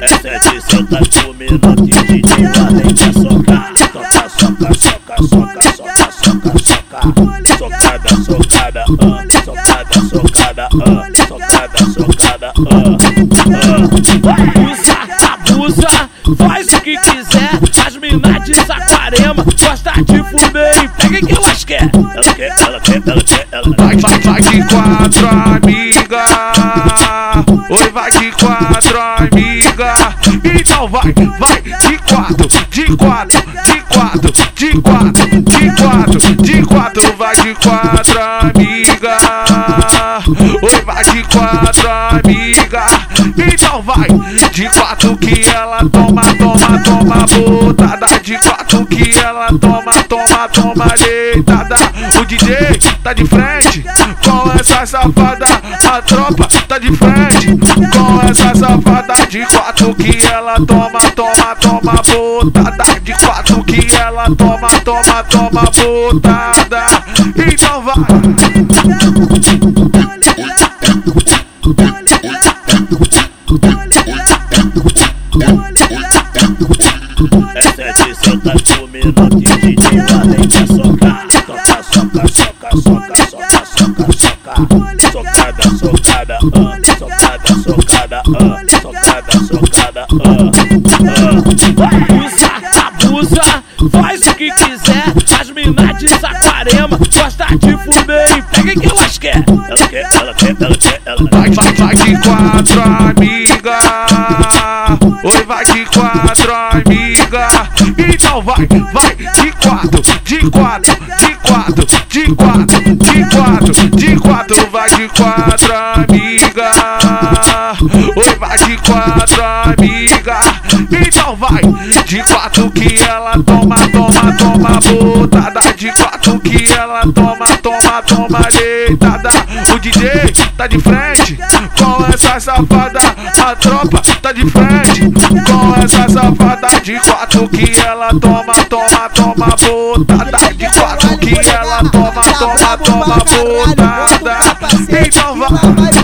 Essa é de senta comendo de Além de socar Soca, soca, soca, soca, soca, soca, soca Socada, socada, ah Socada, socada, ah Socada, socada, ah As minas de Saquarema Gosta de fuder pega que elas quer Ela quer, ela quer, ela quer, ela Vai, vai, vai de quatro, amiga. Oi, vai de quatro, amiga. Então vai, vai de quatro, de quatro, de quatro, de quatro, de quatro, de quatro, vai de quatro, amiga. Oi, vai de quatro, amiga. Então vai de quatro que ela toma, toma, toma, botada. De quatro que ela toma, toma, toma, deitada. O DJ tá de frente com essa safada. A tropa tá de frente com essa safada. De quatro que ela toma, toma, toma, botada. De quatro que ela toma, toma, toma, botada. Então vai. Essa é de senta comendo de DJ Além de socar Soca, soca, soca, soca, soca, soca, soca Socada, socada, ah Socada, socada, ah Socada, socada, ah Usa, abusa, faz o que quiser As minas de Saquarema Gosta de fuder pega que elas quer Ela quer, ela quer, ela quer, ela Vai, vai, vai de quatro, amiga. Oi, vai de quatro, amiga. Então vai, vai de quatro, de quatro, de quatro, de quatro, de quatro, de quatro, vai de quatro, amiga. Oi, vai de quatro, amiga. Então vai de quatro que ela toma, toma, toma, botada. De quatro que ela toma, toma, toma, deitada. O DJ tá de frente com essa safada. A tropa tá de frente com essa safada. De quatro que ela toma, toma, toma, botada. De quatro que ela toma, toma, toma, botada. Então vai.